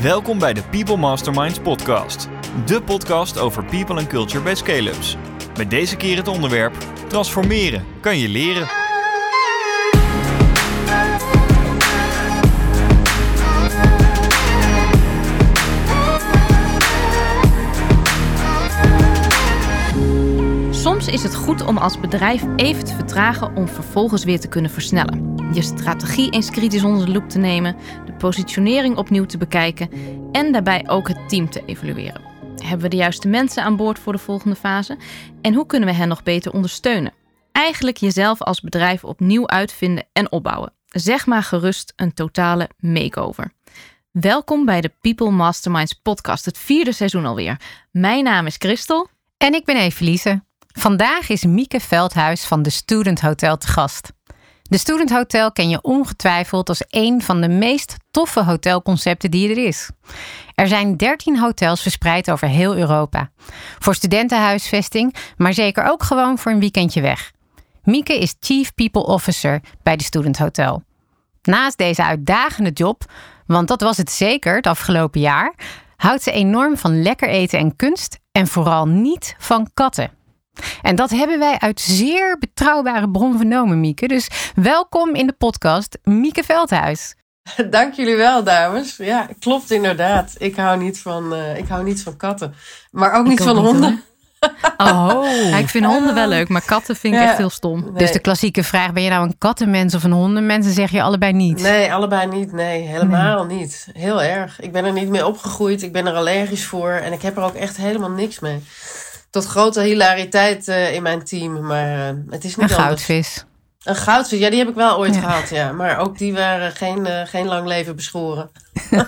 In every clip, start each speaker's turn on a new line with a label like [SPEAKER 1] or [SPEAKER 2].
[SPEAKER 1] Welkom bij de People Masterminds podcast. De podcast over people en culture bij scale-ups. Met deze keer het onderwerp transformeren kan je leren.
[SPEAKER 2] Soms is het goed om als bedrijf even te vertragen om vervolgens weer te kunnen versnellen. Je strategie eens kritisch onder de loep te nemen, de positionering opnieuw te bekijken en daarbij ook het team te evalueren. Hebben we de juiste mensen aan boord voor de volgende fase? En hoe kunnen we hen nog beter ondersteunen? Eigenlijk jezelf als bedrijf opnieuw uitvinden en opbouwen. Zeg maar gerust een totale makeover. Welkom bij de People Masterminds podcast, het vierde seizoen alweer. Mijn naam is Christel.
[SPEAKER 3] En ik ben Evelise. Vandaag is Mieke Veldhuis van de Student Hotel te gast. De Student Hotel ken je ongetwijfeld als een van de meest toffe hotelconcepten die er is. Er zijn 13 hotels verspreid over heel Europa. Voor studentenhuisvesting, maar zeker ook gewoon voor een weekendje weg. Mieke is Chief People Officer bij de Student Hotel. Naast deze uitdagende job, want dat was het zeker het afgelopen jaar, houdt ze enorm van lekker eten en kunst en vooral niet van katten. En dat hebben wij uit zeer betrouwbare bron vernomen, Mieke. Dus welkom in de podcast, Mieke Veldhuis.
[SPEAKER 4] Dank jullie wel, dames. Ja, klopt inderdaad. Ik hou niet van, uh, ik hou niet van katten. Maar ook niet van
[SPEAKER 2] niet,
[SPEAKER 4] honden.
[SPEAKER 2] Oh, ja, ik vind honden wel leuk, maar katten vind ik
[SPEAKER 4] Ja.
[SPEAKER 2] echt heel stom.
[SPEAKER 4] Nee.
[SPEAKER 3] Dus de klassieke vraag, ben je nou een kattenmens of een hondenmens? Dan zeg je allebei niet.
[SPEAKER 4] Nee, allebei niet. Nee, helemaal niet. Heel erg. Ik ben er niet mee opgegroeid. Ik ben er allergisch voor. En ik heb er ook echt helemaal niks mee. Tot grote hilariteit eh, in mijn team. Maar eh, het is
[SPEAKER 3] Een
[SPEAKER 4] niet anders.
[SPEAKER 3] goudvis.
[SPEAKER 4] Een goudvis. Ja, die heb ik wel ooit
[SPEAKER 3] Ja.
[SPEAKER 4] gehad. Ja. Maar ook die waren geen, eh, geen lang leven beschoren.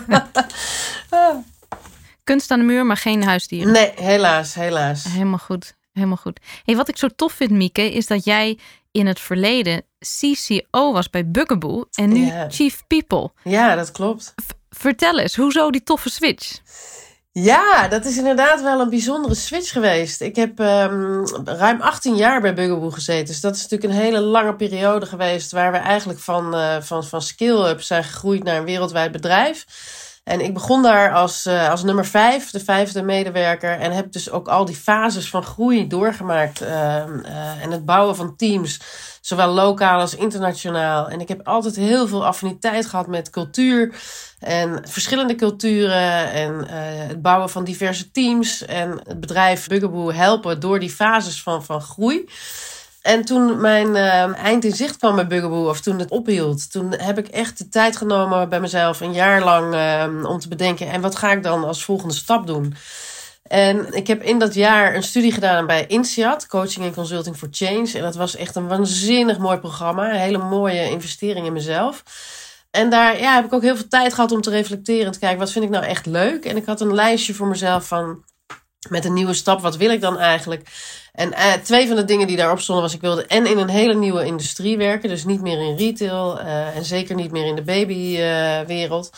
[SPEAKER 2] Kunst aan de muur, maar geen huisdieren.
[SPEAKER 4] Nee, helaas. Helaas.
[SPEAKER 2] Helemaal goed, helemaal goed. Hey, wat ik zo tof vind, Mieke, is dat jij in het verleden CCO was bij Bugaboo en nu
[SPEAKER 4] Ja.
[SPEAKER 2] Chief People.
[SPEAKER 4] Ja, dat klopt.
[SPEAKER 2] Vertel eens, hoezo die toffe switch?
[SPEAKER 4] Ja, dat is inderdaad wel een bijzondere switch geweest. Ik heb ehm, ruim 18 jaar bij Bugaboo gezeten. Dus dat is natuurlijk een hele lange periode geweest... waar we eigenlijk van, eh, van, van skill-up zijn gegroeid naar een wereldwijd bedrijf. En ik begon daar als, eh, als nummer vijf, de vijfde medewerker... en heb dus ook al die fases van groei doorgemaakt. ehm, eh, en het bouwen van teams, zowel lokaal als internationaal. En ik heb altijd heel veel affiniteit gehad met cultuur... En verschillende culturen en eh, het bouwen van diverse teams en het bedrijf Bugaboo helpen door die fases van, van groei. En toen mijn eh, eind in zicht kwam bij Bugaboo, of toen het ophield, toen heb ik echt de tijd genomen bij mezelf, een jaar lang, eh, om te bedenken: en wat ga ik dan als volgende stap doen? En ik heb in dat jaar een studie gedaan bij INSEAD, Coaching en Consulting for Change. En dat was echt een waanzinnig mooi programma, hele mooie investering in mezelf. En daar ja, heb ik ook heel veel tijd gehad om te reflecteren en te kijken wat vind ik nou echt leuk. En ik had een lijstje voor mezelf van met een nieuwe stap, wat wil ik dan eigenlijk? En eh, twee van de dingen die daarop stonden was ik wilde en in een hele nieuwe industrie werken, dus niet meer in retail eh, en zeker niet meer in de babywereld.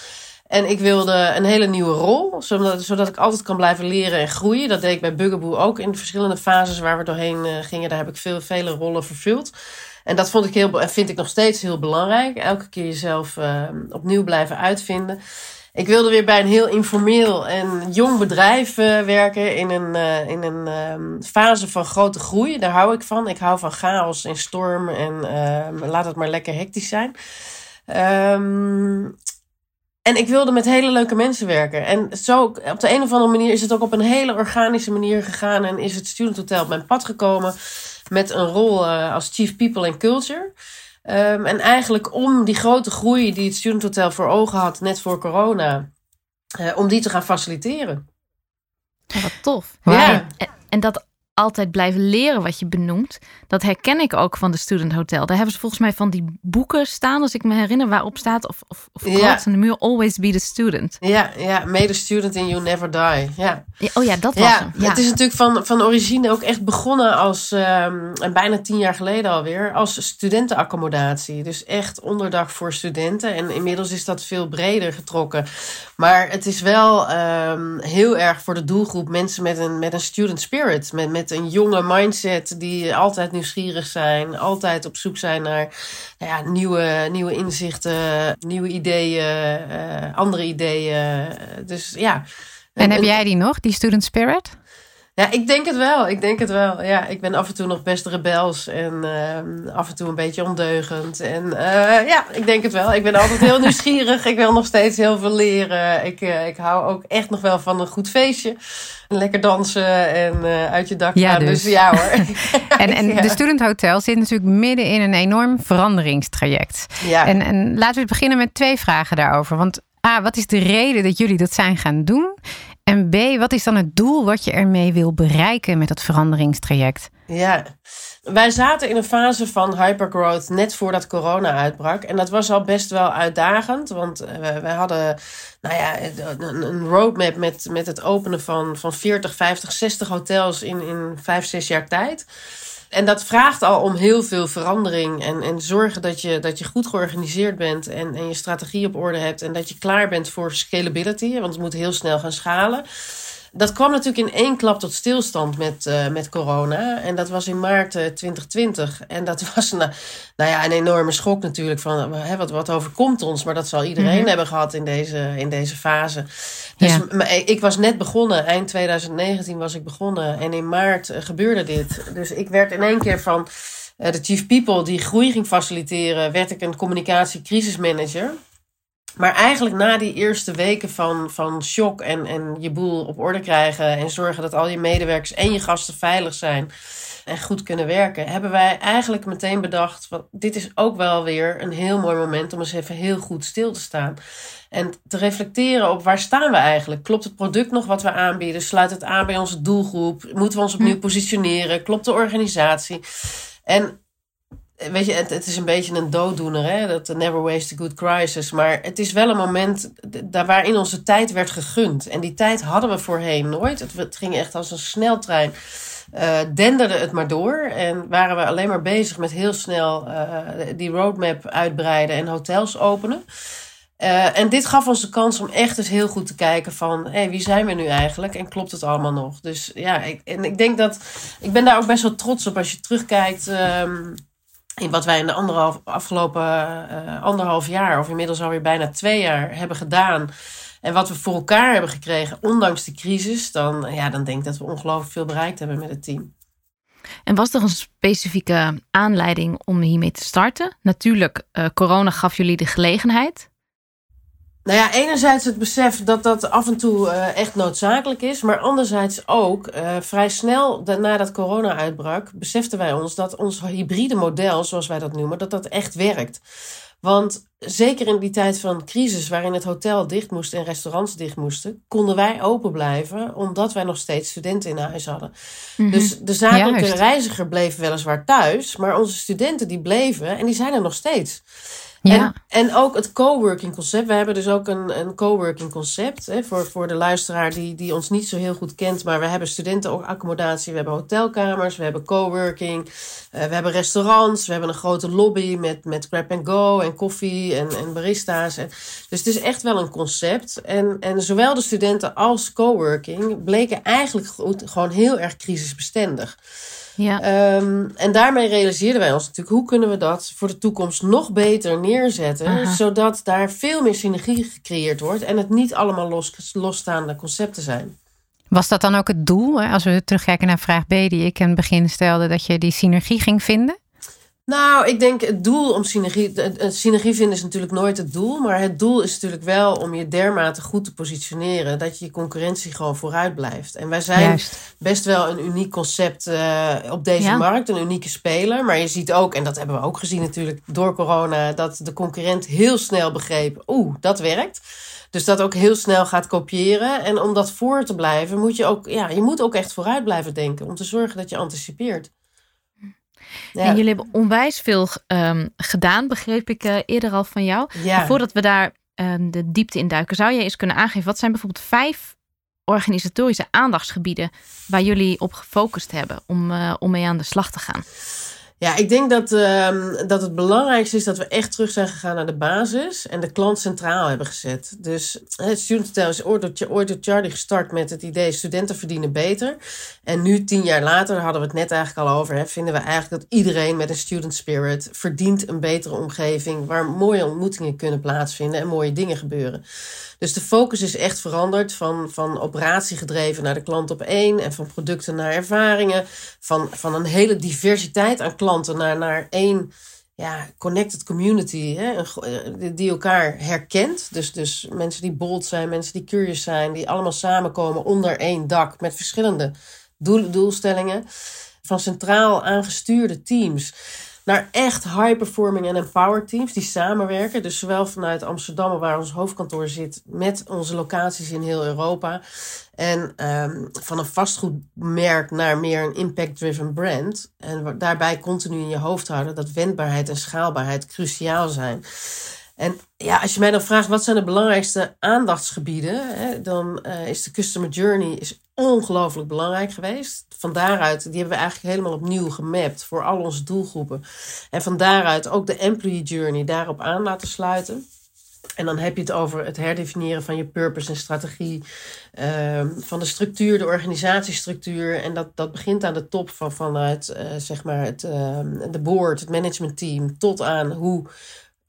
[SPEAKER 4] en ik wilde een hele nieuwe rol, zodat, zodat ik altijd kan blijven leren en groeien. Dat deed ik bij Bugaboo ook in de verschillende fases waar we doorheen eh, gingen. Daar heb ik veel, vele rollen vervuld. En dat vond ik heel, vind ik nog steeds heel belangrijk. Elke keer jezelf eh, opnieuw blijven uitvinden. Ik wilde weer bij een heel informeel en jong bedrijf eh, werken in een, eh, in een ehm, fase van grote groei. Daar hou ik van. Ik hou van chaos en storm en ehm, laat het maar lekker hectisch zijn. Ehm, en ik wilde met hele leuke mensen werken. En zo, op de een of andere manier is het ook op een hele organische manier gegaan. En is het Student Hotel op mijn pad gekomen met een rol eh, als Chief People and Culture. Ehm, en eigenlijk om die grote groei die het Student Hotel voor ogen had, net voor corona, eh, om die te gaan faciliteren.
[SPEAKER 2] Wat tof.
[SPEAKER 4] Ja.
[SPEAKER 2] En, en dat altijd blijven leren wat je benoemt, dat herken ik ook van de Student Hotel. Daar hebben ze volgens mij van die boeken staan, als ik me herinner, waarop staat, of, of, of
[SPEAKER 4] Ja.
[SPEAKER 2] aan de muur, always be the student.
[SPEAKER 4] Ja, ja, made a student in you never die. Ja.
[SPEAKER 2] Ja, oh ja, dat was
[SPEAKER 4] Ja,
[SPEAKER 2] hem. Ja.
[SPEAKER 4] het is natuurlijk van, van origine ook echt begonnen als, ehm, en bijna tien jaar geleden alweer, als studentenaccommodatie. Dus echt onderdak voor studenten. En inmiddels is dat veel breder getrokken. Maar het is wel ehm, heel erg voor de doelgroep mensen met een, met een student spirit. Met, met een jonge mindset die altijd nieuwsgierig zijn, altijd op zoek zijn naar nou ja, nieuwe, nieuwe inzichten, nieuwe ideeën, uh, andere ideeën. Dus ja.
[SPEAKER 3] En heb jij die nog, die student spirit?
[SPEAKER 4] Ja, ik denk het wel. Ik denk het wel. Ja, ik ben af en toe nog best rebels en uh, af en toe een beetje ondeugend. En uh, ja, ik denk het wel. Ik ben altijd heel nieuwsgierig. Ik wil nog steeds heel veel leren. Ik, uh, ik hou ook echt nog wel van een goed feestje. Lekker dansen en uit je dak
[SPEAKER 3] ja,
[SPEAKER 4] gaan.
[SPEAKER 3] Dus.
[SPEAKER 4] dus ja hoor.
[SPEAKER 3] en en ja. de Student Hotel zit natuurlijk midden in een enorm veranderingstraject.
[SPEAKER 4] Ja.
[SPEAKER 3] En, en laten we beginnen met twee vragen daarover. Want A, wat is de reden dat jullie dat zijn gaan doen? En B, wat is dan het doel wat je ermee wil bereiken met dat veranderingstraject?
[SPEAKER 4] Ja, wij zaten in een fase van hypergrowth net voordat corona uitbrak. En dat was al best wel uitdagend, want wij hadden nou ja, een roadmap met, met het openen van, van 40, 50, 60 hotels in, in 5, 6 jaar tijd. En dat vraagt al om heel veel verandering. En, en zorgen dat je, dat je goed georganiseerd bent en, en je strategie op orde hebt. En dat je klaar bent voor scalability. Want het moet heel snel gaan schalen. Dat kwam natuurlijk in één klap tot stilstand met, uh, met corona. En dat was in maart uh, 2020. En dat was een, nou ja, een enorme schok natuurlijk. Van hè, wat, wat overkomt ons? Maar dat zal iedereen mm -hmm. hebben gehad in deze, in deze fase. Dus ja. maar, ik was net begonnen. Eind 2019 was ik begonnen. En in maart gebeurde dit. Dus ik werd in één keer van de chief people die groei ging faciliteren. Werd ik een communicatiecrisismanager. Maar eigenlijk na die eerste weken van, van shock en, en je boel op orde krijgen en zorgen dat al je medewerkers en je gasten veilig zijn en goed kunnen werken, hebben wij eigenlijk meteen bedacht: van, dit is ook wel weer een heel mooi moment om eens even heel goed stil te staan. En te reflecteren op waar staan we eigenlijk? Klopt het product nog wat we aanbieden? Sluit het aan bij onze doelgroep? Moeten we ons opnieuw positioneren? Klopt de organisatie? En weet je, het, is een beetje een dooddoener, hè? Dat never waste a good crisis. Maar het is wel een moment daar waarin onze tijd werd gegund. En die tijd hadden we voorheen nooit. Het, ging echt als een sneltrein. Uh, denderde het maar door en waren we alleen maar bezig met heel snel uh, die roadmap uitbreiden en hotels openen. Uh, en dit gaf ons de kans om echt eens heel goed te kijken van... hey, wie zijn we nu eigenlijk en klopt het allemaal nog? Dus ja, ik, en ik denk dat... Ik ben daar ook best wel trots op als je terugkijkt... Um, in wat wij in de anderhalf, afgelopen uh, anderhalf jaar, of inmiddels alweer bijna twee jaar, hebben gedaan. En wat we voor elkaar hebben gekregen, ondanks de crisis, dan, ja, dan denk ik dat we ongelooflijk veel bereikt hebben met het team.
[SPEAKER 2] En was er een specifieke aanleiding om hiermee te starten? Natuurlijk, uh, corona gaf jullie de gelegenheid.
[SPEAKER 4] Nou ja, enerzijds het besef dat dat af en toe uh, echt noodzakelijk is. Maar anderzijds ook, uh, vrij snel nadat corona uitbrak, beseften wij ons dat ons hybride model, zoals wij dat noemen, dat dat echt werkt. Want zeker in die tijd van crisis, waarin het hotel dicht moest en restaurants dicht moesten, konden wij open blijven, omdat wij nog steeds studenten in huis hadden. Mm -hmm. Dus de zakelijke reiziger bleef weliswaar thuis, maar onze studenten die bleven en die zijn er nog steeds.
[SPEAKER 2] Ja.
[SPEAKER 4] En, en ook het coworking concept. We hebben dus ook een, een coworking concept. Hè, voor, voor de luisteraar die, die ons niet zo heel goed kent. Maar we hebben studentaccommodatie. We hebben hotelkamers. We hebben coworking. Uh, we hebben restaurants. We hebben een grote lobby met, met grab and go en koffie en, en barista's. Dus het is echt wel een concept. En, en zowel de studenten als coworking bleken eigenlijk gewoon heel erg crisisbestendig.
[SPEAKER 2] Ja.
[SPEAKER 4] Um, en daarmee realiseerden wij ons natuurlijk, hoe kunnen we dat voor de toekomst nog beter neerzetten,
[SPEAKER 2] Aha.
[SPEAKER 4] zodat daar veel meer synergie gecreëerd wordt en het niet allemaal los, losstaande concepten zijn.
[SPEAKER 3] Was dat dan ook het doel, als we terugkijken naar vraag B die ik in het begin stelde, dat je die synergie ging vinden?
[SPEAKER 4] Nou, ik denk het doel om synergie. Het synergie vinden is natuurlijk nooit het doel. Maar het doel is natuurlijk wel om je dermate goed te positioneren. dat je je concurrentie gewoon vooruit blijft. En wij zijn
[SPEAKER 3] Juist.
[SPEAKER 4] best wel een uniek concept uh, op deze
[SPEAKER 2] Ja.
[SPEAKER 4] markt. Een unieke speler. Maar je ziet ook, en dat hebben we ook gezien natuurlijk door corona. dat de concurrent heel snel begreep: oeh, dat werkt. Dus dat ook heel snel gaat kopiëren. En om dat voor te blijven, moet je ook, ja, je moet ook echt vooruit blijven denken. Om te zorgen dat je anticipeert. Ja.
[SPEAKER 2] En jullie hebben onwijs veel ehm, gedaan, begreep ik eh, eerder al van jou.
[SPEAKER 4] Ja.
[SPEAKER 2] Maar Voordat we daar ehm, de diepte in duiken, zou je eens kunnen aangeven... wat zijn bijvoorbeeld vijf organisatorische aandachtsgebieden... waar jullie op gefocust hebben om, eh, om mee aan de slag te gaan?
[SPEAKER 4] Ja, ik denk dat, ehm, dat het belangrijkste is dat we echt terug zijn gegaan naar de basis en de klant centraal hebben gezet. Dus het Student Hotel is ooit door, ooit Charlie gestart met het idee studenten verdienen beter. En nu, tien jaar later, daar hadden we het net eigenlijk al over, hè, vinden we eigenlijk dat iedereen met een student spirit verdient een betere omgeving waar mooie ontmoetingen kunnen plaatsvinden en mooie dingen gebeuren. Dus de focus is echt veranderd van, van operatiegedreven naar de klant op één en van producten naar ervaringen. Van, van een hele diversiteit aan klanten naar, naar één ja, connected community hè, eh, die elkaar herkent. Dus, dus mensen die bold zijn, mensen die curious zijn, die allemaal samenkomen onder één dak met verschillende doel, doelstellingen. Van centraal aangestuurde teams naar echt high-performing en empowered teams die samenwerken. Dus zowel vanuit Amsterdam, waar ons hoofdkantoor zit, met onze locaties in heel Europa. En um, van een vastgoedmerk naar meer een impact-driven brand. En daarbij continu in je hoofd houden dat wendbaarheid en schaalbaarheid cruciaal zijn. En ja, als je mij dan vraagt wat zijn de belangrijkste aandachtsgebieden, hè, dan uh, is de customer journey is ongelooflijk belangrijk geweest. Van daaruit, die hebben we eigenlijk helemaal opnieuw gemapt voor al onze doelgroepen. En van daaruit ook de employee journey daarop aan laten sluiten. En dan heb je het over het herdefiniëren van je purpose en strategie, uh, van de structuur, de organisatiestructuur. En dat, dat begint aan de top van, vanuit uh, zeg maar het, uh, de board, het managementteam, tot aan hoe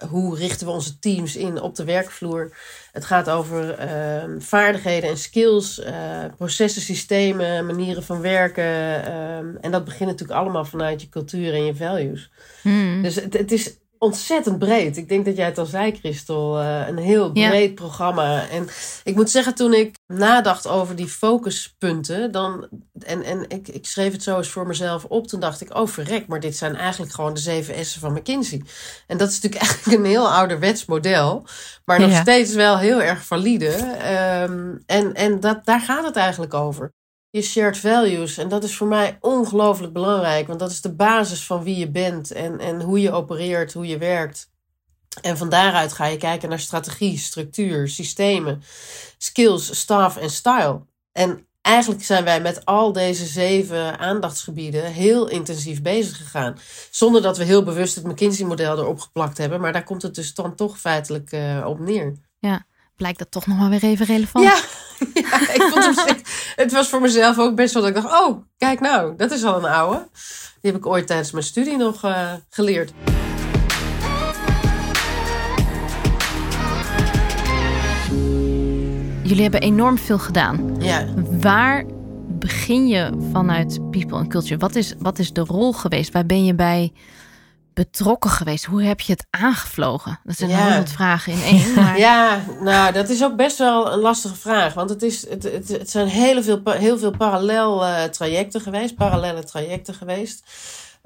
[SPEAKER 4] hoe richten we onze teams in op de werkvloer? Het gaat over uh, vaardigheden en skills, uh, processen, systemen, manieren van werken. Uh, en dat begint natuurlijk allemaal vanuit je cultuur en je values. Hmm. Dus het, het is ontzettend breed. Ik denk dat jij het al zei, Christel. Uh, een heel breed programma. En ik moet zeggen, toen ik nadacht over die focuspunten, dan, en, en ik, ik schreef het zo eens voor mezelf op, toen dacht ik, oh verrek, maar dit zijn eigenlijk gewoon de zeven S'en van McKinsey. En dat is natuurlijk eigenlijk een heel ouderwets model, maar nog steeds wel heel erg valide. Um, en en dat, daar gaat het eigenlijk over je shared values. En dat is voor mij ongelooflijk belangrijk, want dat is de basis van wie je bent en, en hoe je opereert, hoe je werkt. En van daaruit ga je kijken naar strategie, structuur, systemen, skills, staff en style. En eigenlijk zijn wij met al deze zeven aandachtsgebieden heel intensief bezig gegaan. Zonder dat we heel bewust het McKinsey-model erop geplakt hebben. Maar daar komt het dus dan toch feitelijk uh, op neer.
[SPEAKER 2] Ja, blijkt dat toch nog maar weer even relevant.
[SPEAKER 4] Ja, ja ik vond het, het was voor mezelf ook best wel dat ik dacht, oh, kijk nou, dat is al een oude. Die heb ik ooit tijdens mijn studie nog uh, geleerd.
[SPEAKER 2] Jullie hebben enorm veel gedaan.
[SPEAKER 4] Ja.
[SPEAKER 2] Waar begin je vanuit People and Culture? Wat is, wat is de rol geweest? Waar ben je bij betrokken geweest? Hoe heb je het aangevlogen? Dat zijn ja. honderd vragen in één. Maar...
[SPEAKER 4] Ja, nou, dat is ook best wel een lastige vraag. Want het, is, het, het, het zijn heel veel, heel veel parallel uh, trajecten geweest, parallele trajecten geweest.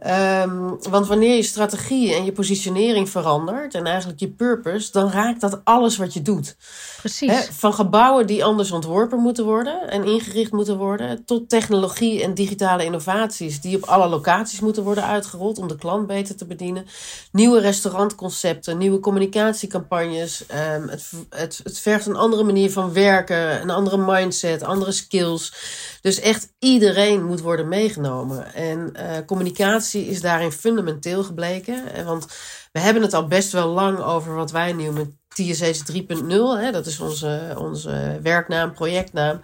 [SPEAKER 4] Um, want wanneer je strategie en je positionering verandert en eigenlijk je purpose, dan raakt dat alles wat je doet.
[SPEAKER 2] Precies.
[SPEAKER 4] van gebouwen die anders ontworpen moeten worden en ingericht moeten worden, tot technologie en digitale innovaties die op alle locaties moeten worden uitgerold om de klant beter te bedienen. Nieuwe restaurantconcepten, nieuwe communicatiecampagnes. Um, het, het, het vergt een andere manier van werken, een andere mindset, andere skills. Dus echt iedereen moet worden meegenomen. En uh, communicatie is daarin fundamenteel gebleken. Want we hebben het al best wel lang over wat wij noemen TSH 3.0. Dat is onze, onze werknaam, projectnaam.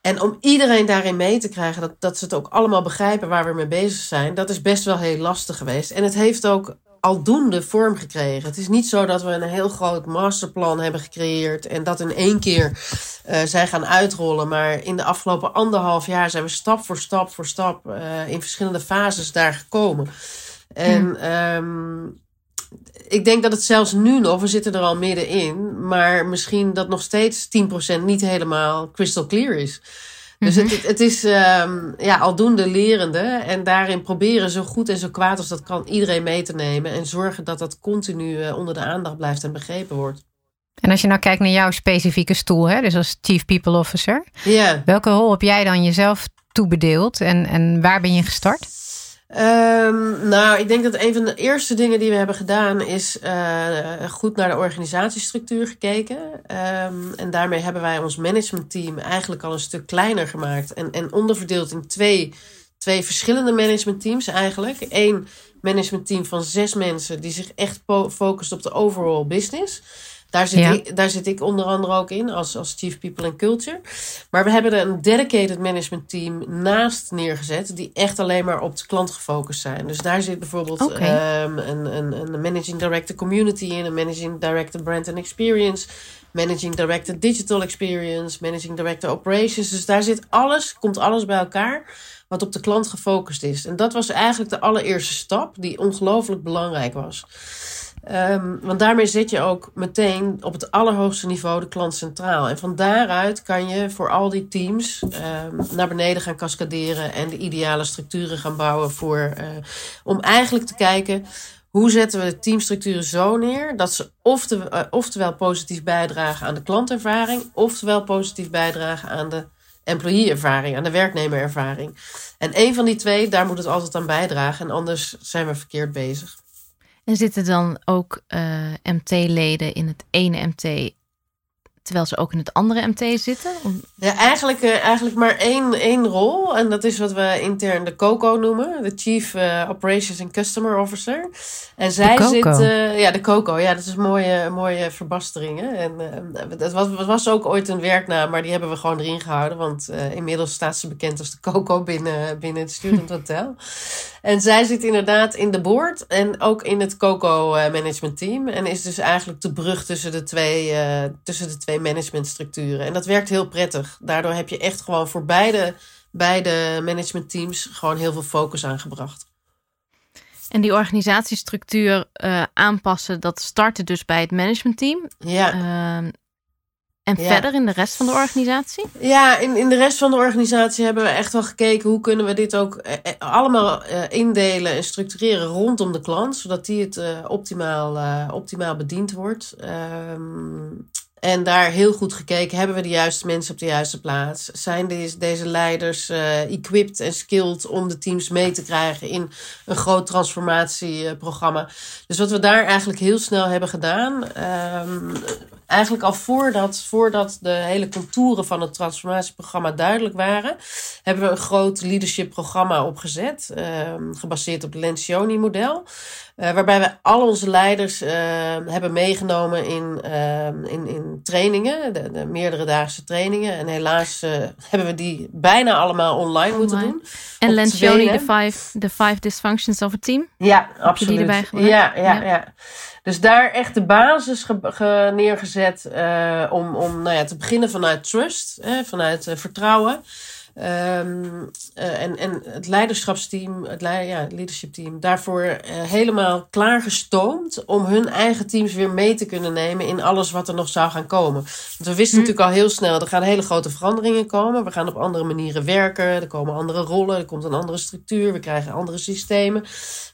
[SPEAKER 4] En om iedereen daarin mee te krijgen, dat, dat ze het ook allemaal begrijpen waar we mee bezig zijn, dat is best wel heel lastig geweest. En het heeft ook aldoende vorm gekregen. Het is niet zo dat we een heel groot masterplan hebben gecreëerd en dat in één keer uh, zijn gaan uitrollen. Maar in de afgelopen anderhalf jaar zijn we stap voor stap voor stap uh, in verschillende fases daar gekomen. En um, ik denk dat het zelfs nu nog, we zitten er al middenin, maar misschien dat nog steeds 10% niet helemaal crystal clear is. Dus mhm. het, het, is um, ja, aldoende lerende. En daarin proberen zo goed en zo kwaad als dat kan iedereen mee te nemen. En zorgen dat dat continu uh, onder de aandacht blijft en begrepen wordt.
[SPEAKER 3] En als je nou kijkt naar jouw specifieke stoel, hè, dus als Chief People Officer. Welke rol heb jij dan jezelf toebedeeld en, en waar ben je gestart?
[SPEAKER 4] Um, nou, ik denk dat een van de eerste dingen die we hebben gedaan is uh, goed naar de organisatiestructuur gekeken. Um, en daarmee hebben wij ons managementteam eigenlijk al een stuk kleiner gemaakt en, en onderverdeeld in twee twee verschillende managementteams eigenlijk. Eén managementteam van zes mensen die zich echt focust op de overall business. Daar zit, ik, daar zit ik onder andere ook in als, als Chief People and Culture. Maar we hebben er een dedicated management team naast neergezet. Die echt alleen maar op de klant gefocust zijn. Dus daar zit bijvoorbeeld ehm, een, een, een Managing Director Community in. Een Managing Director Brand and Experience. Managing Director Digital Experience. Managing Director Operations. Dus daar zit alles, komt alles bij elkaar wat op de klant gefocust is. En dat was eigenlijk de allereerste stap die ongelooflijk belangrijk was. Ehm, want daarmee zet je ook meteen op het allerhoogste niveau de klant centraal. En van daaruit kan je voor al die teams ehm, naar beneden gaan cascaderen en de ideale structuren gaan bouwen voor, uh, om eigenlijk te kijken hoe zetten we de teamstructuren zo neer dat ze ofte, uh, oftewel positief bijdragen aan de klantervaring, oftewel positief bijdragen aan de employee-ervaring, aan de werknemerervaring. En één van die twee, daar moet het altijd aan bijdragen en anders zijn we verkeerd bezig.
[SPEAKER 2] En zitten dan ook uh, eh, MT-leden in het ene MT terwijl ze ook in het andere MT zitten?
[SPEAKER 4] Ja, eigenlijk, uh, eigenlijk maar één, één rol. En dat is wat we intern de COCO noemen. De Chief uh, Operations and Customer Officer. En zij zit... Uh, ja, de COCO. Ja, dat is een mooie, mooie verbastering. Hè? En dat was, was ook ooit een werknaam, maar die hebben we gewoon erin gehouden. Want inmiddels staat ze bekend als de COCO binnen, binnen het Student Hotel. En zij zit inderdaad in de board en ook in het COCO management team. En is dus eigenlijk de brug tussen de twee, tussen de twee managementstructuren. En dat werkt heel prettig. Daardoor heb je echt gewoon voor beide, beide managementteams gewoon heel veel focus aangebracht.
[SPEAKER 2] En die organisatiestructuur uh, aanpassen, dat startte dus bij het managementteam.
[SPEAKER 4] Ja. Uh,
[SPEAKER 2] en verder in de rest van de organisatie?
[SPEAKER 4] Ja, in, in de rest van de organisatie hebben we echt wel gekeken hoe kunnen we dit ook eh, eh allemaal eh, indelen en structureren rondom de klant, zodat die het uh, optimaal, optimaal bediend wordt. Ehm, en daar heel goed gekeken, hebben we de juiste mensen op de juiste plaats? Zijn deze, deze leiders equipped en skilled om de teams mee te krijgen in een groot transformatieprogramma? Dus wat we daar eigenlijk heel snel hebben gedaan, um, eigenlijk al voordat, voordat de hele contouren van het transformatieprogramma duidelijk waren, hebben we een groot leadership programma opgezet, um, gebaseerd op het Lencioni-model. Uh, waarbij we al onze leiders uh, hebben meegenomen in, uh, in, in trainingen, de, de meerdere daagse trainingen. En helaas hebben we die bijna allemaal online, moeten doen.
[SPEAKER 2] En Lencioni, de five, the five dysfunctions of a team?
[SPEAKER 4] Ja, absoluut. Heb erbij ja, ja, ja, ja. Dus daar echt de basis ge, ge neergezet om, om nou ja, te beginnen vanuit trust, vanuit vertrouwen. Um, uh, en, en het leiderschapsteam, het le ja, leadership team, daarvoor uh, helemaal klaargestoomd om hun eigen teams weer mee te kunnen nemen in alles wat er nog zou gaan komen. Want we wisten hm. natuurlijk al heel snel, er gaan hele grote veranderingen komen. We gaan op andere manieren werken, er komen andere rollen, er komt een andere structuur, we krijgen andere systemen.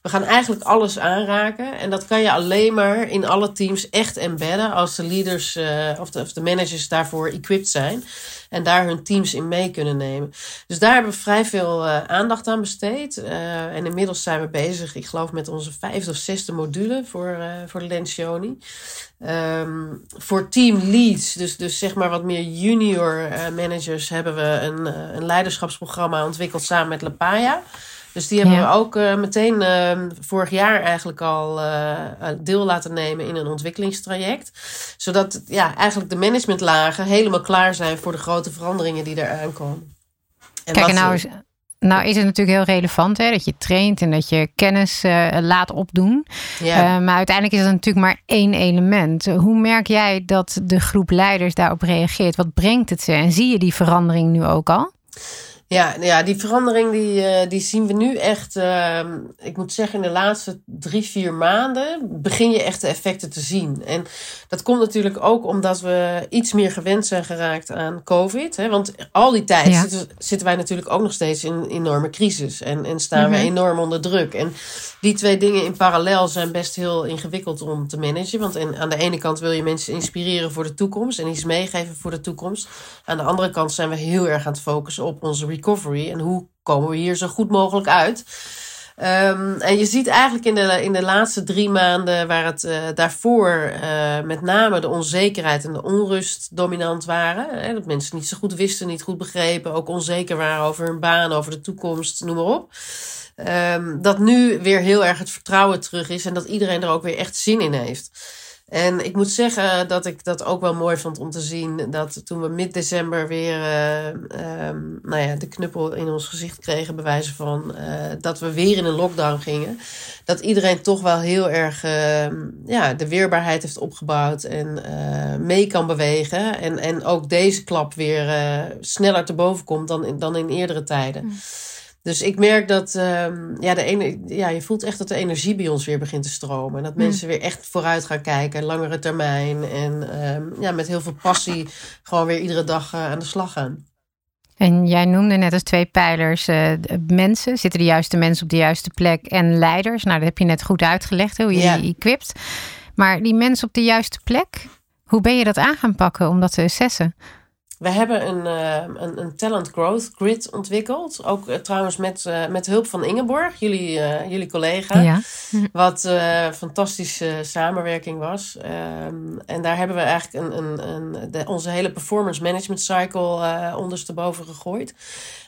[SPEAKER 4] We gaan eigenlijk alles aanraken en dat kan je alleen maar in alle teams echt embedden als de leaders uh, of, de, of de managers daarvoor equipped zijn en daar hun teams in mee kunnen nemen. Dus daar hebben we vrij veel uh, aandacht aan besteed. Uh, en inmiddels zijn we bezig, ik geloof, met onze vijfde of zesde module voor, uh, voor Lencioni. Um, voor team leads, dus, dus zeg maar wat meer junior managers, hebben we een, een leiderschapsprogramma ontwikkeld samen met Lapaya. Dus die hebben we ook uh, meteen uh, vorig jaar eigenlijk al uh, deel laten nemen in een ontwikkelingstraject. Zodat ja, eigenlijk de managementlagen helemaal klaar zijn voor de grote veranderingen die er aankomen.
[SPEAKER 3] En Kijk, nou is, nou is het natuurlijk heel relevant hè, dat je traint en dat je kennis laat opdoen. Ja. maar uiteindelijk is dat natuurlijk maar één element. Hoe merk jij dat de groep leiders daarop reageert? Wat brengt het ze? En zie je die verandering nu ook al?
[SPEAKER 4] Ja, ja die verandering die, uh, die zien we nu echt. Uh, ik moet zeggen, in de laatste drie, vier maanden begin je echt de effecten te zien. En dat komt natuurlijk ook omdat we iets meer gewend zijn geraakt aan COVID. Hè? Want al die tijd ja. zitten, zitten, wij natuurlijk ook nog steeds in een enorme crisis. En, en staan mm -hmm. we mhm. enorm onder druk. En die twee dingen in parallel zijn best heel ingewikkeld om te managen. Want en, aan de ene kant wil je mensen inspireren voor de toekomst en iets meegeven voor de toekomst. Aan de andere kant zijn we heel erg aan het focussen op onze recovery en hoe komen we hier zo goed mogelijk uit. Ehm, en je ziet eigenlijk in de, in de laatste drie maanden, waar het uh, daarvoor uh, met name de onzekerheid en de onrust dominant waren. Hè, dat mensen niet zo goed wisten, niet goed begrepen, ook onzeker waren over hun baan, over de toekomst, noem maar op. Um, dat nu weer heel erg het vertrouwen terug is en dat iedereen er ook weer echt zin in heeft. En ik moet zeggen dat ik dat ook wel mooi vond om te zien. Dat toen we mid-december weer uh, um, nou ja, de knuppel in ons gezicht kregen, bewijzen van uh, dat we weer in een lockdown gingen. Dat iedereen toch wel heel erg uh, ja, de weerbaarheid heeft opgebouwd en uh, mee kan bewegen. En, en ook deze klap weer sneller te boven komt dan, dan in eerdere tijden. Mm. Dus ik merk dat um, ja, de ene, ja, je voelt echt dat de energie bij ons weer begint te stromen. En dat hmm. mensen weer echt vooruit gaan kijken, langere termijn. En um, ja, met heel veel passie gewoon weer iedere dag uh, aan de slag gaan.
[SPEAKER 3] En jij noemde net als twee pijlers uh, mensen. Zitten de juiste mensen op de juiste plek en leiders? Nou, dat heb je net goed uitgelegd, hoe je ja. die equipt. Maar die mensen op de juiste plek, hoe ben je dat aan gaan pakken om dat te assessen?
[SPEAKER 4] We hebben een, uh, een, een, talent growth grid ontwikkeld. Ook uh, trouwens met, uh, met hulp van Ingeborg, jullie, jullie collega. Ja. Wat fantastische samenwerking was. Um, en daar hebben we eigenlijk een, een, een, de, onze hele performance management cycle ondersteboven gegooid.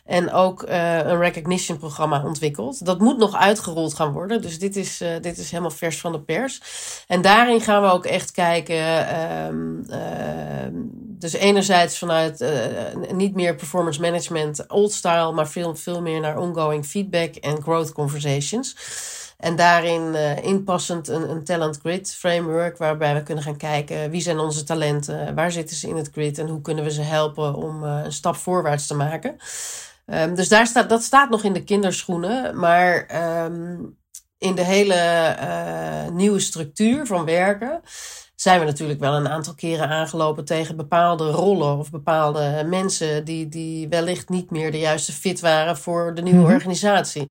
[SPEAKER 4] En ook uh, een recognition programma ontwikkeld. Dat moet nog uitgerold gaan worden. Dus dit is, uh, dit is helemaal vers van de pers. En daarin gaan we ook echt kijken. Uh, dus enerzijds vanuit uh, niet meer performance management old style. Maar veel, veel meer naar ongoing feedback en growth conversations. En daarin inpassend een, een talent grid framework, waarbij we kunnen gaan kijken wie zijn onze talenten, waar zitten ze in het grid en hoe kunnen we ze helpen om een stap voorwaarts te maken. Um, dus daar staat, dat staat nog in de kinderschoenen. Maar um, in de hele uh, nieuwe structuur van werken zijn we natuurlijk wel een aantal keren aangelopen tegen bepaalde rollen of bepaalde mensen die, die wellicht niet meer de juiste fit waren voor de nieuwe mm -hmm. organisatie.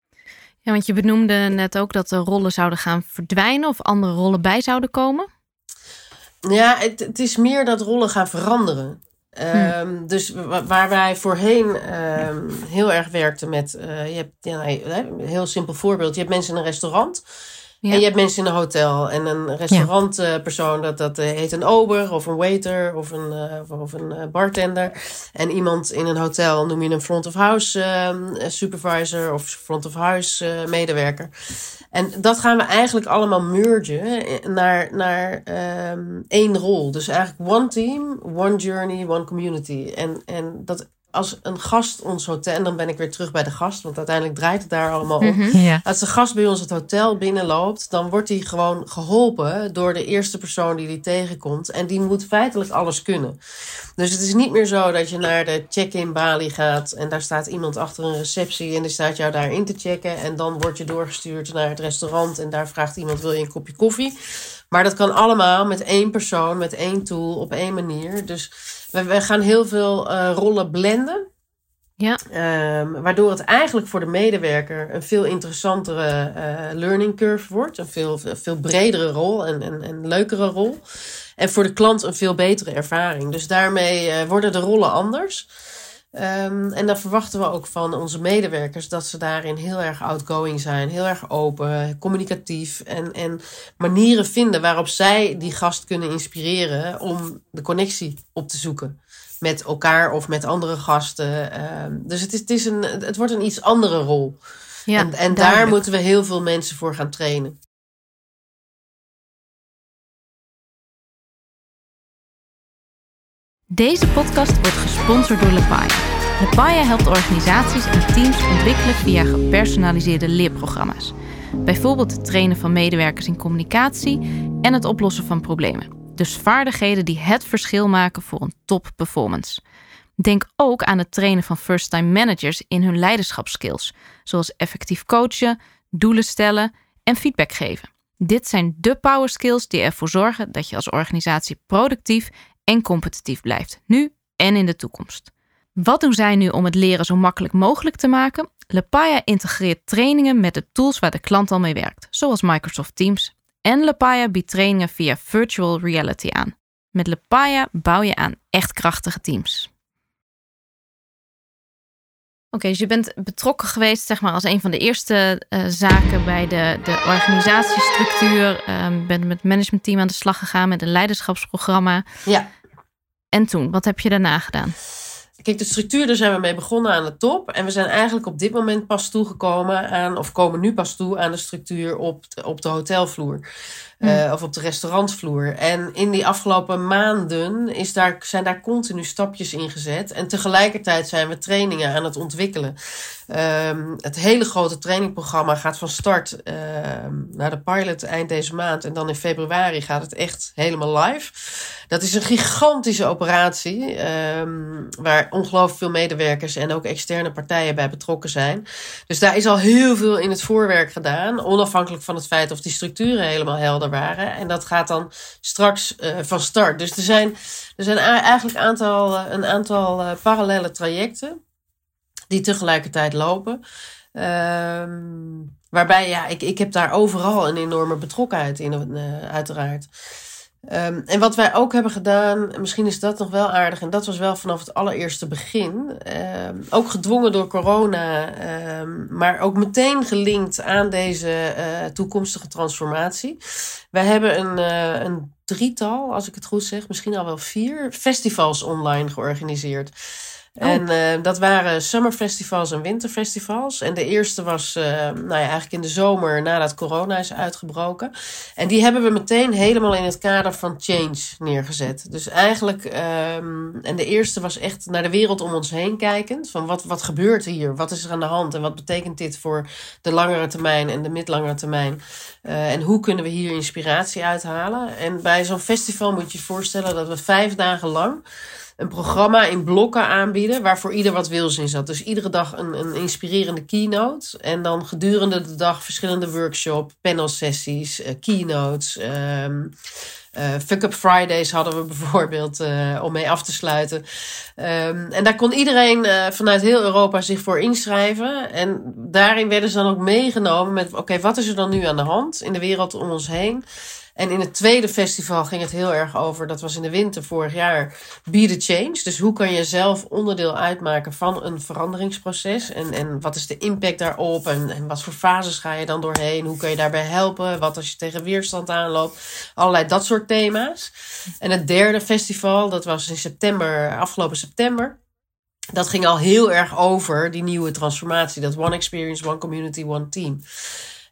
[SPEAKER 2] Ja, want je benoemde net ook dat de rollen zouden gaan verdwijnen of andere rollen bij zouden komen.
[SPEAKER 4] Ja, het, het is meer dat rollen gaan veranderen. Um, Dus waar wij voorheen um, heel erg werkten met, uh, je hebt ja, een heel simpel voorbeeld, je hebt mensen in een restaurant ja. en je hebt mensen in een hotel. En een restaurantpersoon, ja. dat, dat eh, heet een ober of een waiter of een, uh, of een bartender. En iemand in een hotel noem je een front of house uh, supervisor of front of house medewerker. En dat gaan we eigenlijk allemaal mergen naar, naar um, één rol. Dus eigenlijk one team, one journey, one community. En, en dat als een gast ons hotel, en dan ben ik weer terug bij de gast, want uiteindelijk draait het daar allemaal om. Mm -hmm, Als de gast bij ons het hotel binnenloopt, dan wordt hij gewoon geholpen door de eerste persoon die die tegenkomt. En die moet feitelijk alles kunnen. Dus het is niet meer zo dat je naar de check-in balie gaat en daar staat iemand achter een receptie en die staat jou daar in te checken. En dan word je doorgestuurd naar het restaurant en daar vraagt iemand: wil je een kopje koffie? Maar dat kan allemaal met één persoon, met één tool, op één manier. Dus we, we gaan heel veel uh, rollen blenden. Ja. Um, waardoor het eigenlijk voor de medewerker een veel interessantere uh, learning curve wordt. Een veel, veel bredere rol en een, een leukere rol. En voor de klant een veel betere ervaring. Dus daarmee uh, worden de rollen anders. Um, en dan verwachten we ook van onze medewerkers dat ze daarin heel erg outgoing zijn, heel erg open, communicatief en, en manieren vinden waarop zij die gast kunnen inspireren om de connectie op te zoeken met elkaar of met andere gasten. Um, dus het, is, het, is een, het wordt een iets andere rol. Ja, en en daar moeten we heel veel mensen voor gaan trainen.
[SPEAKER 2] Deze podcast wordt gesponsord door Lepaya. Lepaya helpt organisaties en teams ontwikkelen via gepersonaliseerde leerprogramma's. Bijvoorbeeld het trainen van medewerkers in communicatie en het oplossen van problemen. Dus vaardigheden die het verschil maken voor een top performance. Denk ook aan het trainen van first-time managers in hun leiderschapskills, zoals effectief coachen, doelen stellen en feedback geven. Dit zijn de power skills die ervoor zorgen dat je als organisatie productief en competitief blijft, nu en in de toekomst. Wat doen zij nu om het leren zo makkelijk mogelijk te maken? Lepaya integreert trainingen met de tools waar de klant al mee werkt, zoals Microsoft Teams. En Lepaya biedt trainingen via virtual reality aan. Met Lepaya bouw je aan echt krachtige teams. Oké, dus je bent betrokken geweest zeg maar, als een van de eerste uh, zaken bij de, de organisatiestructuur. Um, bent met het managementteam aan de slag gegaan met een leiderschapsprogramma.
[SPEAKER 4] Ja.
[SPEAKER 2] En toen, wat heb je daarna gedaan?
[SPEAKER 4] Kijk, de structuur, daar zijn we mee begonnen aan de top. En we zijn eigenlijk op dit moment pas toegekomen aan, of komen nu pas toe aan de structuur op, op de hotelvloer. Uh, of op de restaurantvloer. En in die afgelopen maanden is daar, zijn daar continu stapjes in gezet. En tegelijkertijd zijn we trainingen aan het ontwikkelen. Um, het hele grote trainingprogramma gaat van start uh, naar de pilot eind deze maand. En dan in februari gaat het echt helemaal live. Dat is een gigantische operatie. Um, waar ongelooflijk veel medewerkers en ook externe partijen bij betrokken zijn. Dus daar is al heel veel in het voorwerk gedaan. Onafhankelijk van het feit of die structuren helemaal helder En dat gaat dan straks uh, van start. Dus er zijn, er zijn eigenlijk aantal, een aantal uh, parallele trajecten die tegelijkertijd lopen. Um, waarbij, ja, ik, ik heb daar overal een enorme betrokkenheid in, uiteraard. Um, en wat wij ook hebben gedaan, misschien is dat nog wel aardig, en dat was wel vanaf het allereerste begin, um, ook gedwongen door corona, um, maar ook meteen gelinkt aan deze uh, toekomstige transformatie. Wij hebben een, uh, een drietal, als ik het goed zeg, misschien al wel vier festivals online georganiseerd. Oh. En uh, dat waren summerfestivals en winterfestivals. En de eerste was uh, nou ja, eigenlijk in de zomer nadat corona is uitgebroken. En die hebben we meteen helemaal in het kader van change neergezet. Dus eigenlijk, um, en de eerste was echt naar de wereld om ons heen kijkend. Van wat, wat gebeurt hier? Wat is er aan de hand? En wat betekent dit voor de langere termijn en de midlangere termijn? Uh, en hoe kunnen we hier inspiratie uithalen? En bij zo'n festival moet je je voorstellen dat we vijf dagen lang een programma in blokken aanbieden waarvoor ieder wat wils in zat. Dus iedere dag een, een inspirerende keynote. En dan gedurende de dag verschillende workshops, panelsessies, uh, keynotes. Um, uh, Fuck Up Fridays hadden we bijvoorbeeld uh, om mee af te sluiten. Um, en daar kon iedereen vanuit heel Europa zich voor inschrijven. En daarin werden ze dan ook meegenomen met: oké, wat is er dan nu aan de hand in de wereld om ons heen? En in het tweede festival ging het heel erg over, dat was in de winter vorig jaar, Be the Change. Dus hoe kan je zelf onderdeel uitmaken van een veranderingsproces? En, en wat is de impact daarop? En, en wat voor fases ga je dan doorheen? Hoe kun je daarbij helpen? Wat als je tegen weerstand aanloopt? Allerlei dat soort thema's. En het derde festival, dat was in september, afgelopen september. Dat ging al heel erg over die nieuwe transformatie. Dat one experience, one community, one team.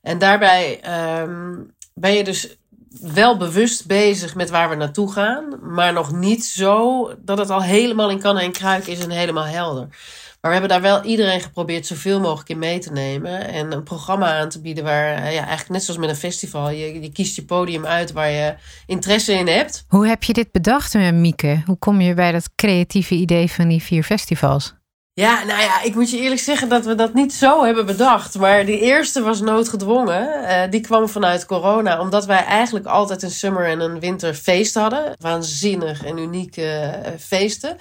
[SPEAKER 4] En daarbij um, ben je dus wel bewust bezig met waar we naartoe gaan, maar nog niet zo dat het al helemaal in kan en kruik is en helemaal helder. Maar we hebben daar wel iedereen geprobeerd zoveel mogelijk in mee te nemen. En een programma aan te bieden waar, ja, eigenlijk net zoals met een festival, je, je kiest je podium uit waar je interesse in hebt.
[SPEAKER 3] Hoe heb je dit bedacht, Mieke? Hoe kom je bij dat creatieve idee van die vier festivals?
[SPEAKER 4] Ja, nou ja, ik moet je eerlijk zeggen dat we dat niet zo hebben bedacht. Maar die eerste was noodgedwongen. Uh, die kwam vanuit corona, omdat wij eigenlijk altijd een summer- en een winterfeest hadden. Waanzinnig en unieke uh, feesten.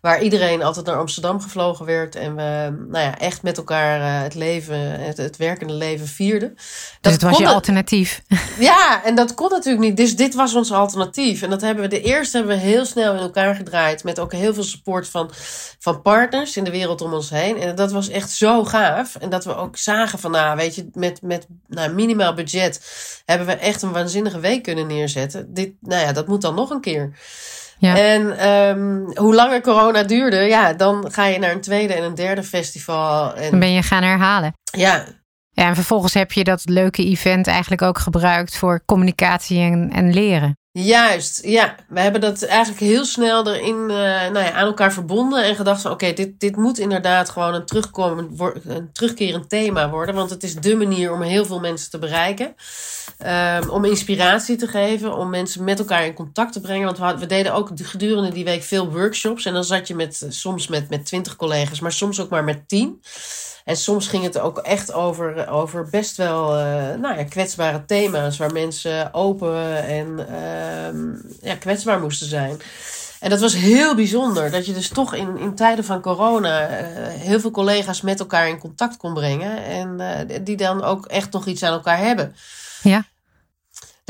[SPEAKER 4] Waar iedereen altijd naar Amsterdam gevlogen werd. En we nou ja, echt met elkaar uh, het leven, het, het, werkende leven vierden.
[SPEAKER 3] Dus dat het was je alternatief.
[SPEAKER 4] Ja, en dat kon natuurlijk niet. Dus dit was ons alternatief. En dat hebben we de eerste hebben we heel snel in elkaar gedraaid. Met ook heel veel support van, van partners in de wereld om ons heen. En dat was echt zo gaaf. En dat we ook zagen van, nou, weet je, met, met nou, minimaal budget hebben we echt een waanzinnige week kunnen neerzetten. Dit, nou ja, dat moet dan nog een keer. Ja. En um, hoe langer corona duurde, ja, dan ga je naar een tweede en een derde festival. En...
[SPEAKER 3] Dan ben je gaan herhalen.
[SPEAKER 4] Ja.
[SPEAKER 3] Ja, en vervolgens heb je dat leuke event eigenlijk ook gebruikt voor communicatie en, en leren.
[SPEAKER 4] Juist, ja. We hebben dat eigenlijk heel snel erin uh, nou ja, aan elkaar verbonden en gedacht van oké, dit, dit moet inderdaad gewoon een, terugkomend, een terugkerend thema worden. Want het is de manier om heel veel mensen te bereiken. Um, om inspiratie te geven, om mensen met elkaar in contact te brengen. Want we, we deden ook gedurende die week veel workshops. En dan zat je met, soms met, met twintig collega's, maar soms ook maar met tien. En soms ging het ook echt over, over best wel uh, nou ja, kwetsbare thema's. Waar mensen open en uh, ja, kwetsbaar moesten zijn. En dat was heel bijzonder. Dat je dus toch in, in tijden van corona uh, heel veel collega's met elkaar in contact kon brengen. En uh, die dan ook echt nog iets aan elkaar hebben.
[SPEAKER 3] Ja.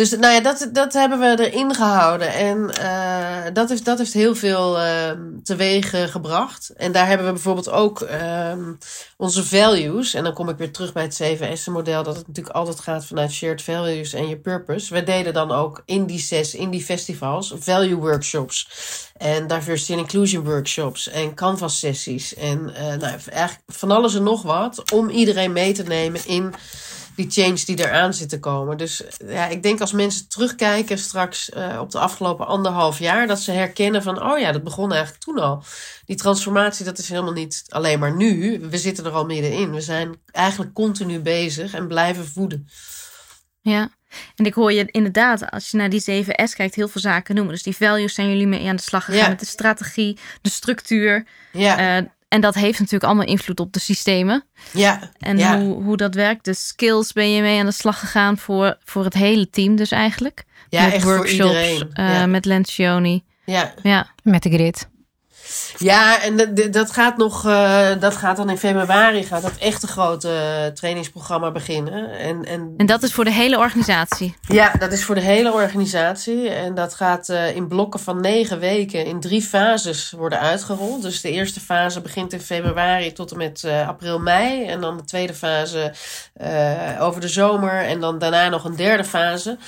[SPEAKER 4] Dus nou ja, dat, dat hebben we erin gehouden. En uh, dat, heeft, dat heeft heel veel uh, teweeg gebracht. En daar hebben we bijvoorbeeld ook uh, onze values. En dan kom ik weer terug bij het 7S-model. Dat het natuurlijk altijd gaat vanuit shared values en je purpose. We deden dan ook in die zes, in die festivals, value workshops. En diversity and inclusion workshops. En canvas sessies. En nou, eigenlijk van alles en nog wat. Om iedereen mee te nemen in die change die eraan zit te komen. Dus ja, ik denk als mensen terugkijken straks uh, op de afgelopen anderhalf jaar, dat ze herkennen van, oh ja, dat begon eigenlijk toen al. Die transformatie, dat is helemaal niet alleen maar nu. We zitten er al middenin. We zijn eigenlijk continu bezig en blijven voeden.
[SPEAKER 2] Ja, en ik hoor je inderdaad, als je naar die 7S kijkt, heel veel zaken noemen. Dus die values zijn jullie mee aan de slag gegaan met de strategie, de structuur. Ja. Uh, en dat heeft natuurlijk allemaal invloed op de systemen.
[SPEAKER 4] Ja.
[SPEAKER 2] En Hoe, hoe dat werkt. De skills ben je mee aan de slag gegaan voor, voor het hele team dus eigenlijk.
[SPEAKER 4] Ja, met echt workshops, voor iedereen.
[SPEAKER 2] Uh, Met Lencioni.
[SPEAKER 4] Ja.
[SPEAKER 2] ja.
[SPEAKER 3] Met de grid.
[SPEAKER 4] Ja, en dat, dat gaat nog, uh, dat gaat dan in februari, gaat dat echt een grote uh, trainingsprogramma beginnen. En, en,
[SPEAKER 2] en dat is voor de hele organisatie?
[SPEAKER 4] Ja, dat is voor de hele organisatie. En dat gaat uh, in blokken van negen weken in drie fases worden uitgerold. Dus de eerste fase begint in februari tot en met april, mei. En dan de tweede fase over de zomer. En dan daarna nog een derde fase.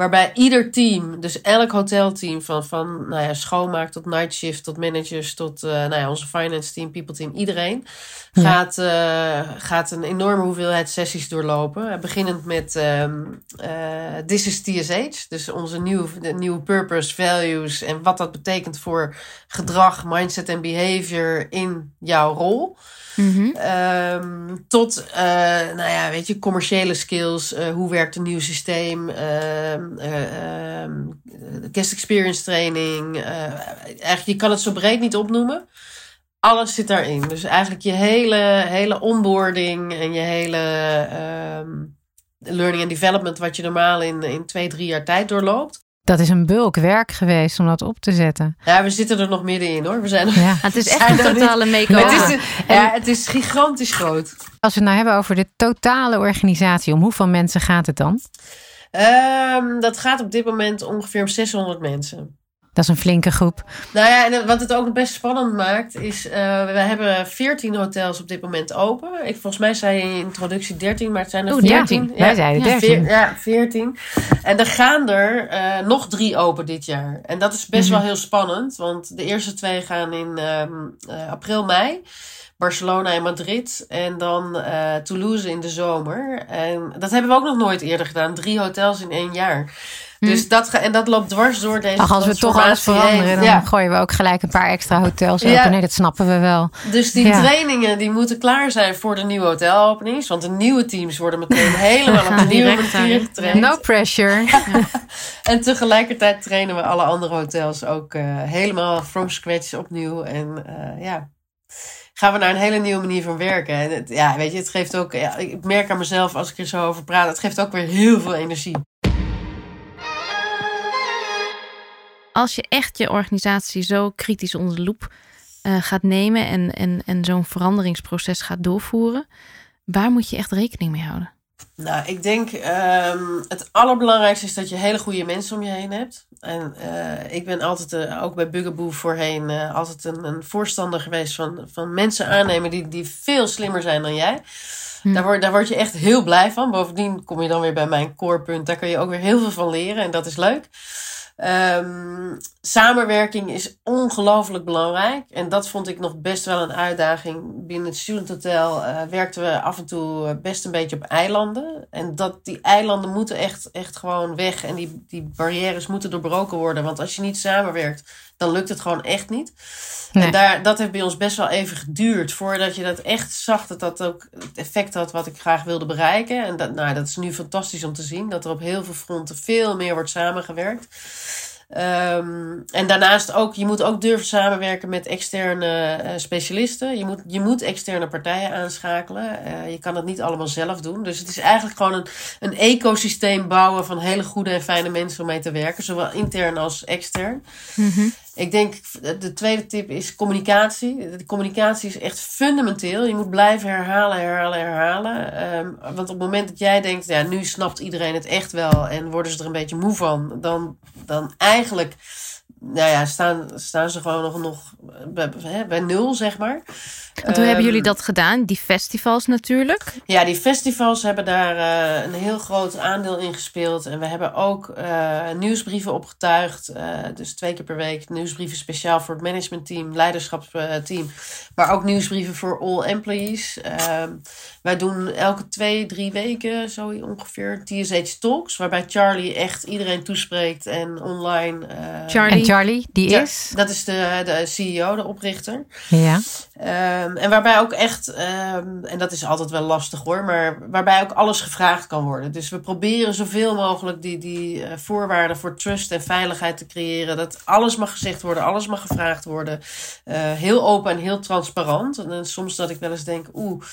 [SPEAKER 4] Waarbij ieder team, dus elk hotelteam, van, van nou ja, schoonmaak tot night shift, tot managers, tot uh, nou ja, onze finance team, people team, iedereen gaat, uh, gaat een enorme hoeveelheid sessies doorlopen. Beginnend met um, uh, This is TSH, dus onze nieuwe, nieuwe purpose, values en wat dat betekent voor gedrag, mindset en behavior in jouw rol. Mm -hmm. tot, nou ja, weet je, commerciële skills. Hoe werkt een nieuw systeem? Uh, guest experience training. eigenlijk, je kan het zo breed niet opnoemen. Alles zit daarin. Dus eigenlijk je hele, hele onboarding en je hele um, learning and development, wat je normaal in, in twee, drie jaar tijd doorloopt.
[SPEAKER 3] Dat is een bulk werk geweest om dat op te zetten.
[SPEAKER 4] Ja, we zitten er nog middenin hoor. We zijn nog,
[SPEAKER 2] ja, het is echt een totale make-up.
[SPEAKER 4] Het is, ja, het is gigantisch groot.
[SPEAKER 3] Als we het nou hebben over de totale organisatie, om hoeveel mensen gaat het dan?
[SPEAKER 4] Um, dat gaat op dit moment ongeveer om 600 mensen.
[SPEAKER 3] Dat is een flinke groep.
[SPEAKER 4] Nou ja, en wat het ook best spannend maakt, is uh, we hebben 14 hotels op dit moment open. Ik, volgens mij zei je in introductie 13, maar het zijn er 14.
[SPEAKER 3] Ja, wij zeiden 13.
[SPEAKER 4] Ja, 14. En er gaan er uh, nog drie open dit jaar. En dat is best mm -hmm. wel heel spannend, want de eerste twee gaan in um, uh, april, mei. Barcelona en Madrid. En dan uh, Toulouse in de zomer. En dat hebben we ook nog nooit eerder gedaan. Drie hotels in één jaar. Dus dat, en dat loopt dwars door deze
[SPEAKER 3] Ach, als we toch alles veranderen, dan ja. gooien we ook gelijk een paar extra hotels open. Ja. Nee, dat snappen we wel.
[SPEAKER 4] Dus die ja. trainingen die moeten klaar zijn voor de nieuwe hotelopenings. Want de nieuwe teams worden meteen helemaal op de nieuwe manier getraind.
[SPEAKER 3] No pressure.
[SPEAKER 4] en tegelijkertijd trainen we alle andere hotels ook uh, helemaal from scratch opnieuw. En uh, ja, gaan we naar een hele nieuwe manier van werken. En ja, weet je, het geeft ook, ja, ik merk aan mezelf als ik er zo over praat, het geeft ook weer heel veel energie.
[SPEAKER 2] Als je echt je organisatie zo kritisch onder de loep uh, gaat nemen en, en, en zo'n veranderingsproces gaat doorvoeren, waar moet je echt rekening mee houden?
[SPEAKER 4] Nou, ik denk um, het allerbelangrijkste is dat je hele goede mensen om je heen hebt. En uh, ik ben altijd, uh, ook bij Bugaboo voorheen, uh, altijd een, een, voorstander geweest van, van mensen aannemen die, die veel slimmer zijn dan jij. Hm. Daar, word, daar word je echt heel blij van. Bovendien kom je dan weer bij mijn core punt. Daar kun je ook weer heel veel van leren en dat is leuk. Um, samenwerking is ongelooflijk belangrijk. En dat vond ik nog best wel een uitdaging. Binnen het Student Hotel uh, werkten we af en toe best een beetje op eilanden. En dat, die eilanden moeten echt, echt gewoon weg. En die, die barrières moeten doorbroken worden. Want als je niet samenwerkt, dan lukt het gewoon echt niet. Nee. En daar, dat heeft bij ons best wel even geduurd voordat je dat echt zag dat dat ook het effect had wat ik graag wilde bereiken. En dat, nou, dat is nu fantastisch om te zien dat er op heel veel fronten veel meer wordt samengewerkt. Um, en daarnaast ook, je moet ook durven samenwerken met externe uh, specialisten. Je moet, je moet externe partijen aanschakelen. Uh, je kan het niet allemaal zelf doen. Dus het is eigenlijk gewoon een, een ecosysteem bouwen van hele goede en fijne mensen om mee te werken. Zowel intern als extern. -hmm. Ik denk, de tweede tip is communicatie. De communicatie is echt fundamenteel. Je moet blijven herhalen, herhalen, herhalen. Ehm, want op het moment dat jij denkt, ja, nu snapt iedereen het echt wel en worden ze er een beetje moe van, dan, dan eigenlijk nou ja, staan, staan ze gewoon nog, nog bij, bij nul, zeg maar.
[SPEAKER 2] En hoe hebben jullie ehm, dat gedaan? Die festivals natuurlijk?
[SPEAKER 4] Ja, die festivals hebben daar uh, een heel groot aandeel in gespeeld. En we hebben ook uh, nieuwsbrieven opgetuigd. Uh, dus twee keer per week nieuwsbrieven speciaal voor het managementteam, leiderschapsteam. Maar ook nieuwsbrieven voor all employees. Ehm, wij doen elke twee, drie weken zo ongeveer TSH Talks. Waarbij Charlie echt iedereen toespreekt en online.
[SPEAKER 3] Charlie. En Charlie, die is?
[SPEAKER 4] Dat is de, de CEO, de oprichter.
[SPEAKER 3] Ja.
[SPEAKER 4] Um, en waarbij ook echt, um, en dat is altijd wel lastig hoor, maar waarbij ook alles gevraagd kan worden. Dus we proberen zoveel mogelijk die, die uh, voorwaarden voor trust en veiligheid te creëren. Dat alles mag gezegd worden, alles mag gevraagd worden. Uh, heel open en heel transparant. En soms dat ik wel eens denk, oeh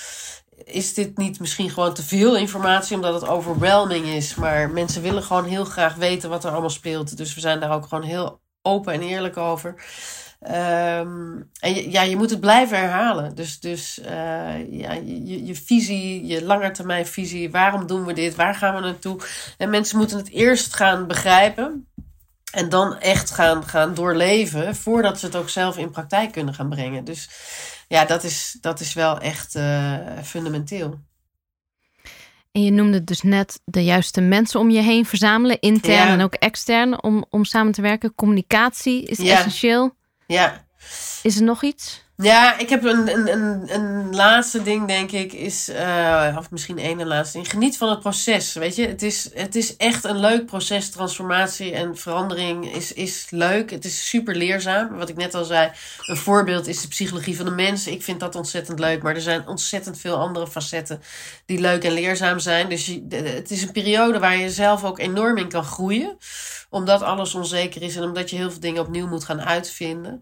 [SPEAKER 4] is dit niet misschien gewoon te veel informatie omdat het overwhelming is. Maar mensen willen gewoon heel graag weten wat er allemaal speelt. Dus we zijn daar ook gewoon heel open en eerlijk over. Um, en ja, je moet het blijven herhalen. Dus, dus uh, ja, je, je visie, je langetermijnvisie. Waarom doen we dit? Waar gaan we naartoe? En mensen moeten het eerst gaan begrijpen. En dan echt gaan, gaan doorleven. Voordat ze het ook zelf in praktijk kunnen gaan brengen. Dus ja, dat is, dat is wel echt uh, fundamenteel.
[SPEAKER 2] En je noemde dus net de juiste mensen om je heen verzamelen, intern en ook extern, om, om samen te werken. Communicatie is essentieel.
[SPEAKER 4] Ja.
[SPEAKER 2] Is er nog iets?
[SPEAKER 4] Ja, ik heb een, een, een, een laatste ding, denk ik, is, uh, of misschien één laatste ding. Geniet van het proces, weet je. Het is, het is echt een leuk proces. Transformatie en verandering is, is leuk. Het is super leerzaam. Wat ik net al zei, een voorbeeld is de psychologie van de mens. Ik vind dat ontzettend leuk, maar er zijn ontzettend veel andere facetten die leuk en leerzaam zijn. Dus het is een periode waar je zelf ook enorm in kan groeien. Omdat alles onzeker is en omdat je heel veel dingen opnieuw moet gaan uitvinden.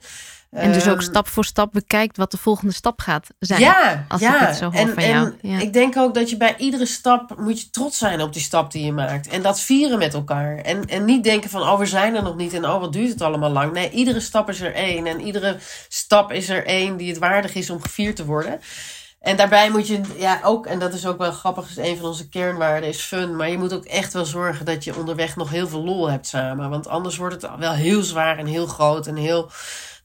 [SPEAKER 2] En dus ook ehm, stap voor stap bekijkt wat de volgende stap gaat zijn. Ja, als ja. ik het zo hoor en, van jou.
[SPEAKER 4] Ja. Ik denk ook dat je bij iedere stap moet je trots zijn op die stap die je maakt. En dat vieren met elkaar. En, en niet denken van, oh we zijn er nog niet en oh wat duurt het allemaal lang. Nee, iedere stap is er één. En iedere stap is er één die het waardig is om gevierd te worden. En daarbij moet je ja, ook, en dat is ook wel grappig, is een van onze kernwaarden is fun. Maar je moet ook echt wel zorgen dat je onderweg nog heel veel lol hebt samen. Want anders wordt het wel heel zwaar en heel groot en heel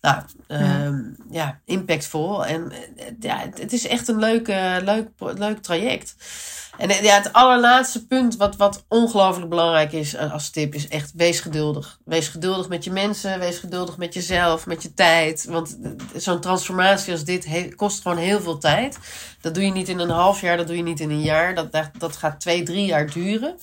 [SPEAKER 4] nou, ja. Um, ja. impactvol. En eh, ja, het is echt een leuke, leuk, leuk traject. En eh, ja, het allerlaatste punt wat, wat ongelooflijk belangrijk is eh, als tip is echt wees geduldig. Wees geduldig met je mensen, wees geduldig met jezelf, met je tijd. Want zo'n transformatie als dit kost gewoon heel veel tijd. Dat doe je niet in een half jaar, dat doe je niet in een jaar. Dat, dat, dat gaat twee, drie jaar duren.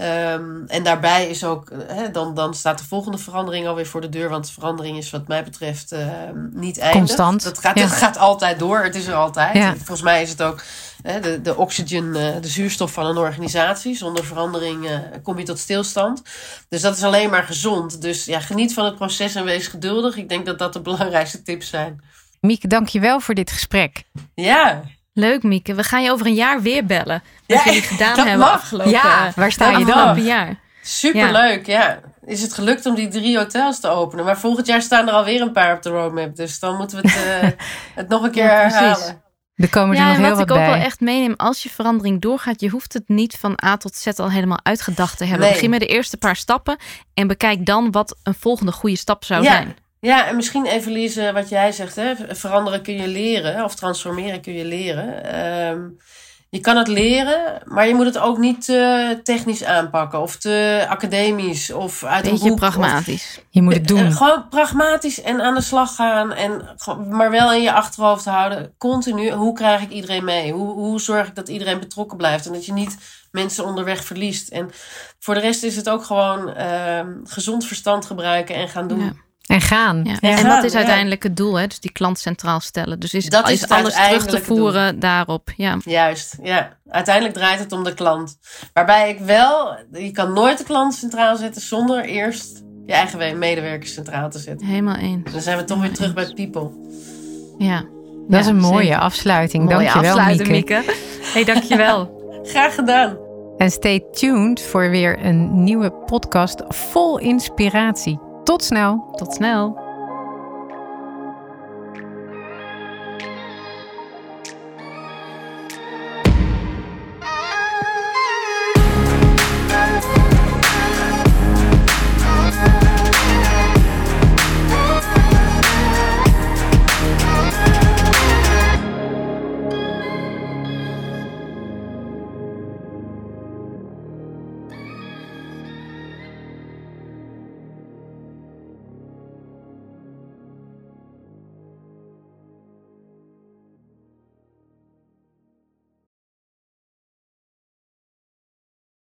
[SPEAKER 4] Um, en daarbij is ook, hè, dan, dan staat de volgende verandering alweer voor de deur. Want verandering is wat mij betreft uh, niet eindig.
[SPEAKER 3] Constant.
[SPEAKER 4] Dat gaat, dat gaat altijd door. Het is er altijd. Ja. Volgens mij is het ook hè, de, de oxygen, uh, de zuurstof van een organisatie. Zonder verandering uh, kom je tot stilstand. Dus dat is alleen maar gezond. Dus ja, geniet van het proces en wees geduldig. Ik denk dat dat de belangrijkste tips zijn.
[SPEAKER 3] Mieke, dank je wel voor dit gesprek.
[SPEAKER 4] Ja,
[SPEAKER 2] Leuk, Mieke. We gaan je over een jaar weer bellen. Wat ja, jullie gedaan hebben mag. afgelopen
[SPEAKER 3] Ja, waar sta je dan?
[SPEAKER 2] jaar.
[SPEAKER 4] Superleuk, ja. ja. Is het gelukt om die drie hotels te openen? Maar volgend jaar staan er alweer een paar op de roadmap. Dus dan moeten we het, uh, het nog een keer ja, herhalen.
[SPEAKER 3] Er komen er
[SPEAKER 2] ja,
[SPEAKER 3] nog heel
[SPEAKER 2] wat,
[SPEAKER 3] wat
[SPEAKER 2] ik ook
[SPEAKER 3] wel
[SPEAKER 2] echt meeneem, als je verandering doorgaat, je hoeft het niet van A tot Z al helemaal uitgedacht te hebben. Nee. Begin met de eerste paar stappen en bekijk dan wat een volgende goede stap zou
[SPEAKER 4] ja.
[SPEAKER 2] zijn.
[SPEAKER 4] Ja, en misschien even Lise, wat jij zegt, hè? veranderen kun je leren of transformeren kun je leren. Um, je kan het leren, maar je moet het ook niet te technisch aanpakken of te academisch of uit
[SPEAKER 2] Beetje
[SPEAKER 4] een boek.
[SPEAKER 2] pragmatisch.
[SPEAKER 3] Of, je moet het doen.
[SPEAKER 4] Gewoon pragmatisch en aan de slag gaan en maar wel in je achterhoofd houden. Continu, hoe krijg ik iedereen mee? Hoe, hoe zorg ik dat iedereen betrokken blijft en dat je niet mensen onderweg verliest? En voor de rest is het ook gewoon uh, gezond verstand gebruiken en gaan doen.
[SPEAKER 3] Ja. En gaan.
[SPEAKER 2] Ja. En, en dat is uiteindelijk het doel, hè? dus die klant centraal stellen. Dus is, dat is, is alles terug te voeren daarop. Ja.
[SPEAKER 4] Juist, ja. Uiteindelijk draait het om de klant. Waarbij ik wel, je kan nooit de klant centraal zetten zonder eerst je eigen medewerkers centraal te zetten.
[SPEAKER 2] Helemaal eens.
[SPEAKER 4] Dan zijn we toch weer terug bij people.
[SPEAKER 2] Ja.
[SPEAKER 3] Dat ja, is een mooie zeker. afsluiting. Mooie dankjewel, afsluiting, Mieke.
[SPEAKER 2] Mieke. hey, dankjewel.
[SPEAKER 4] Graag gedaan.
[SPEAKER 3] En stay tuned voor weer een nieuwe podcast vol inspiratie. Tot snel.
[SPEAKER 2] Tot snel.